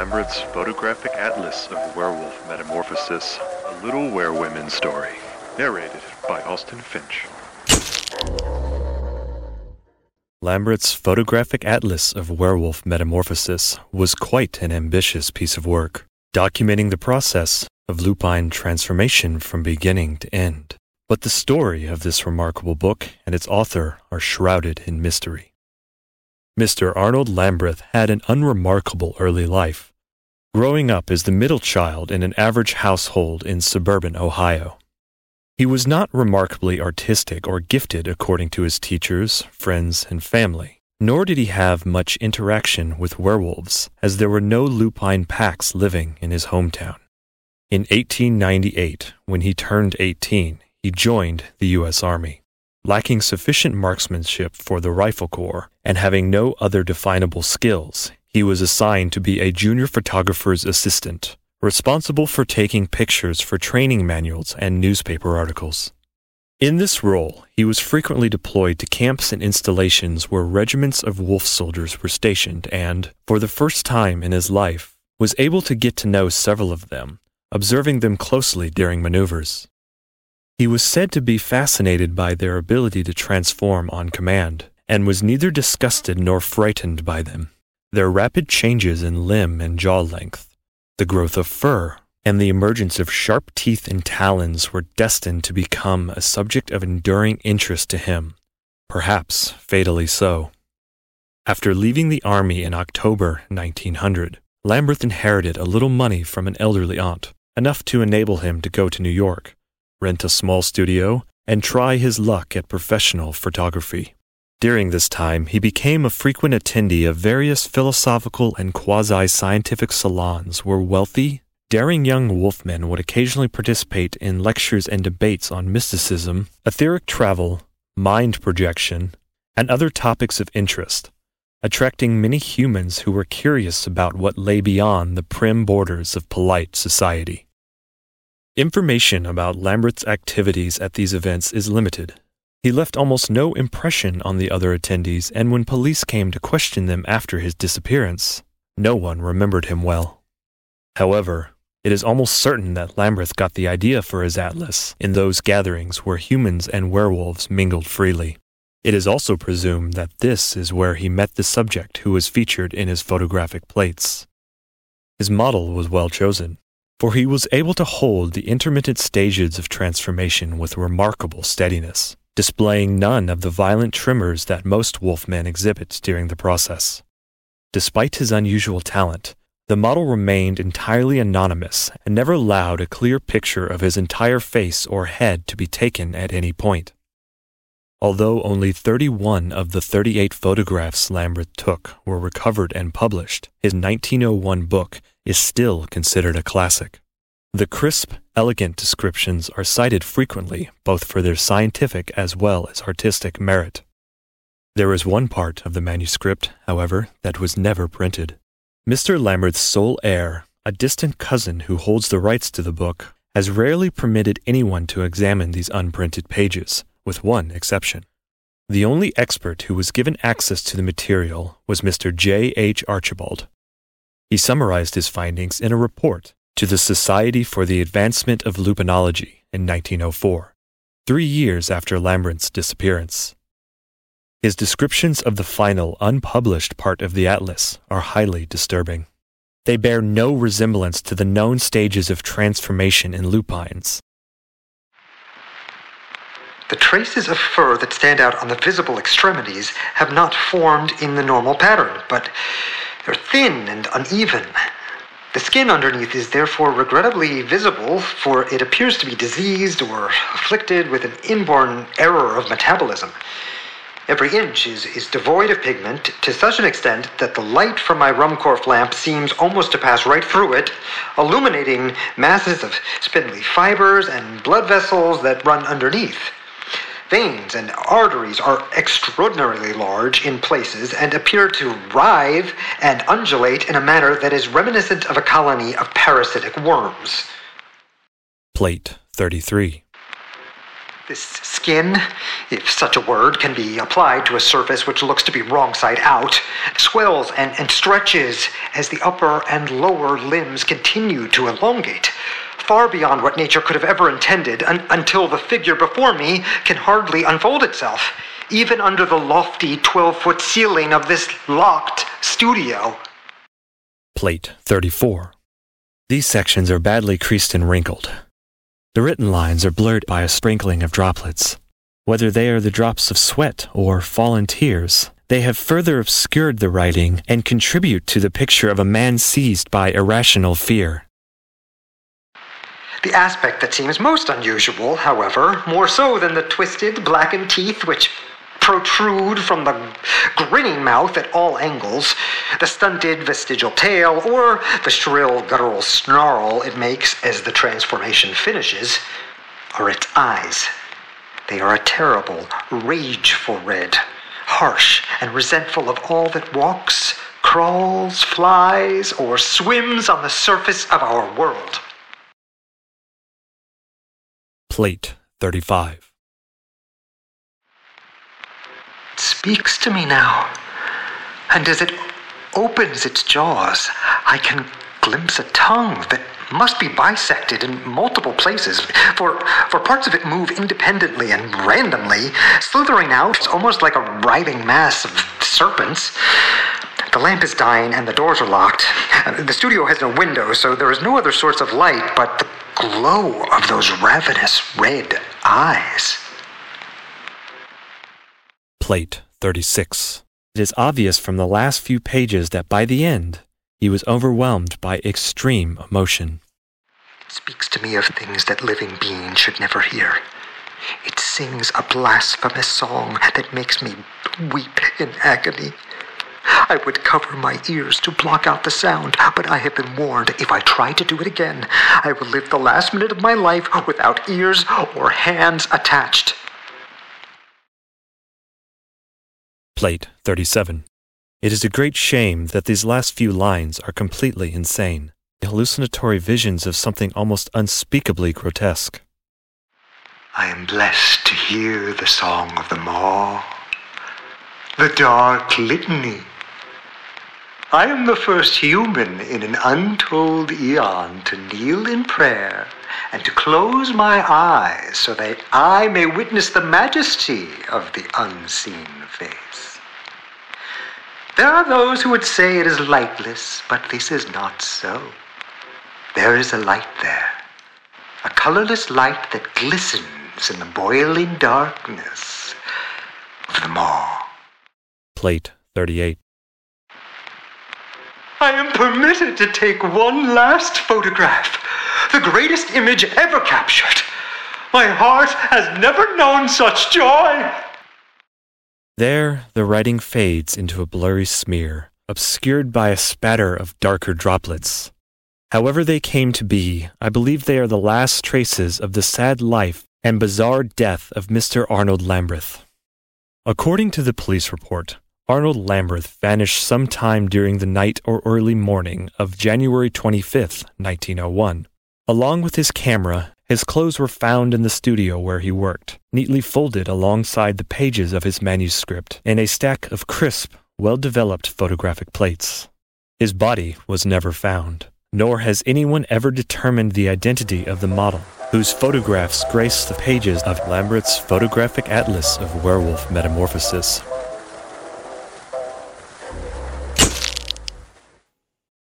Lambreth's photographic atlas of werewolf metamorphosis, a little werewomen story, narrated by Austin Finch. Lambreth's photographic atlas of werewolf metamorphosis was quite an ambitious piece of work, documenting the process of lupine transformation from beginning to end. But the story of this remarkable book and its author are shrouded in mystery. Mr. Arnold Lambreth had an unremarkable early life, growing up as the middle child in an average household in suburban Ohio. He was not remarkably artistic or gifted according to his teachers, friends, and family, nor did he have much interaction with werewolves, as there were no lupine packs living in his hometown. In 1898, when he turned 18, he joined the U.S. Army. Lacking sufficient marksmanship for the Rifle Corps and having no other definable skills, he was assigned to be a junior photographer's assistant, responsible for taking pictures for training manuals and newspaper articles. In this role, he was frequently deployed to camps and installations where regiments of wolf soldiers were stationed and, for the first time in his life, was able to get to know several of them, observing them closely during maneuvers. He was said to be fascinated by their ability to transform on command, and was neither disgusted nor frightened by them. Their rapid changes in limb and jaw length, the growth of fur, and the emergence of sharp teeth and talons were destined to become a subject of enduring interest to him, perhaps fatally so. After leaving the army in October 1900, Lambreth inherited a little money from an elderly aunt, enough to enable him to go to New York rent a small studio, and try his luck at professional photography. During this time, he became a frequent attendee of various philosophical and quasi scientific salons where wealthy, daring young wolfmen would occasionally participate in lectures and debates on mysticism, etheric travel, mind projection, and other topics of interest, attracting many humans who were curious about what lay beyond the prim borders of polite society. Information about Lambreth's activities at these events is limited. He left almost no impression on the other attendees, and when police came to question them after his disappearance, no one remembered him well. However, it is almost certain that Lambreth got the idea for his atlas in those gatherings where humans and werewolves mingled freely. It is also presumed that this is where he met the subject who was featured in his photographic plates. His model was well chosen, for he was able to hold the intermittent stages of transformation with remarkable steadiness, displaying none of the violent tremors that most wolfmen exhibit during the process. Despite his unusual talent, the model remained entirely anonymous and never allowed a clear picture of his entire face or head to be taken at any point. Although only 31 of the 38 photographs Lambreth took were recovered and published, his 1901 book is still considered a classic. The crisp, elegant descriptions are cited frequently both for their scientific as well as artistic merit. There is one part of the manuscript, however, that was never printed. Mr. Lambreth's sole heir, a distant cousin who holds the rights to the book, has rarely permitted anyone to examine these unprinted pages, with one exception. The only expert who was given access to the material was Mr. J. H. Archibald, he summarized his findings in a report to the Society for the Advancement of Lupinology in 1904, three years after Lambreth's disappearance. His descriptions of the final unpublished part of the atlas are highly disturbing. They bear no resemblance to the known stages of transformation in lupines. The traces of fur that stand out on the visible extremities have not formed in the normal pattern, but they're thin and uneven. The skin underneath is therefore regrettably visible, for it appears to be diseased or afflicted with an inborn error of metabolism. Every inch is, is devoid of pigment to such an extent that the light from my Ruhmkorff lamp seems almost to pass right through it, illuminating masses of spindly fibers and blood vessels that run underneath. Veins and arteries are extraordinarily large in places and appear to writhe and undulate in a manner that is reminiscent of a colony of parasitic worms. Plate 33. This skin, if such a word can be applied to a surface which looks to be wrong side out, swells and, and stretches as the upper and lower limbs continue to elongate, far beyond what nature could have ever intended, un- until the figure before me can hardly unfold itself, even under the lofty 12 foot ceiling of this locked studio. Plate 34. These sections are badly creased and wrinkled. The written lines are blurred by a sprinkling of droplets. Whether they are the drops of sweat or fallen tears, they have further obscured the writing and contribute to the picture of a man seized by irrational fear. The aspect that seems most unusual, however, more so than the twisted, blackened teeth which protrude from the grinning mouth at all angles, the stunted vestigial tail, or the shrill guttural snarl it makes as the transformation finishes, are its eyes. They are a terrible, rageful red, harsh and resentful of all that walks, crawls, flies, or swims on the surface of our world. Plate 35. It speaks to me now, and as it opens its jaws, I can glimpse a tongue that must be bisected in multiple places, for, for parts of it move independently and randomly, slithering out it's almost like a writhing mass of serpents. The lamp is dying and the doors are locked. Uh, The studio has no window, so there is no other source of light but the glow of those ravenous red eyes. Plate 36. It is obvious from the last few pages that by the end, he was overwhelmed by extreme emotion. It speaks to me of things that living beings should never hear. It sings a blasphemous song that makes me weep in agony. I would cover my ears to block out the sound, but I have been warned if I try to do it again, I will live the last minute of my life without ears or hands attached. Plate 37. It is a great shame that these last few lines are completely insane, hallucinatory visions of something almost unspeakably grotesque. I am blessed to hear the song of the maw, the dark litany. I am the first human in an untold eon to kneel in prayer and to close my eyes so that I may witness the majesty of the unseen face. There are those who would say it is lightless, but this is not so. There is a light there, a colorless light that glistens in the boiling darkness of the maw. Plate 38. I am permitted to take one last photograph, the greatest image ever captured. My heart has never known such joy. There, the writing fades into a blurry smear, obscured by a spatter of darker droplets. However they came to be, I believe they are the last traces of the sad life and bizarre death of Mr. Arnold Lambreth. According to the police report, Arnold Lambreth vanished sometime during the night or early morning of January 25, 1901. Along with his camera, his clothes were found in the studio where he worked, neatly folded alongside the pages of his manuscript in a stack of crisp, well developed photographic plates. His body was never found, nor has anyone ever determined the identity of the model, whose photographs grace the pages of Lambreth's Photographic Atlas of Werewolf Metamorphosis.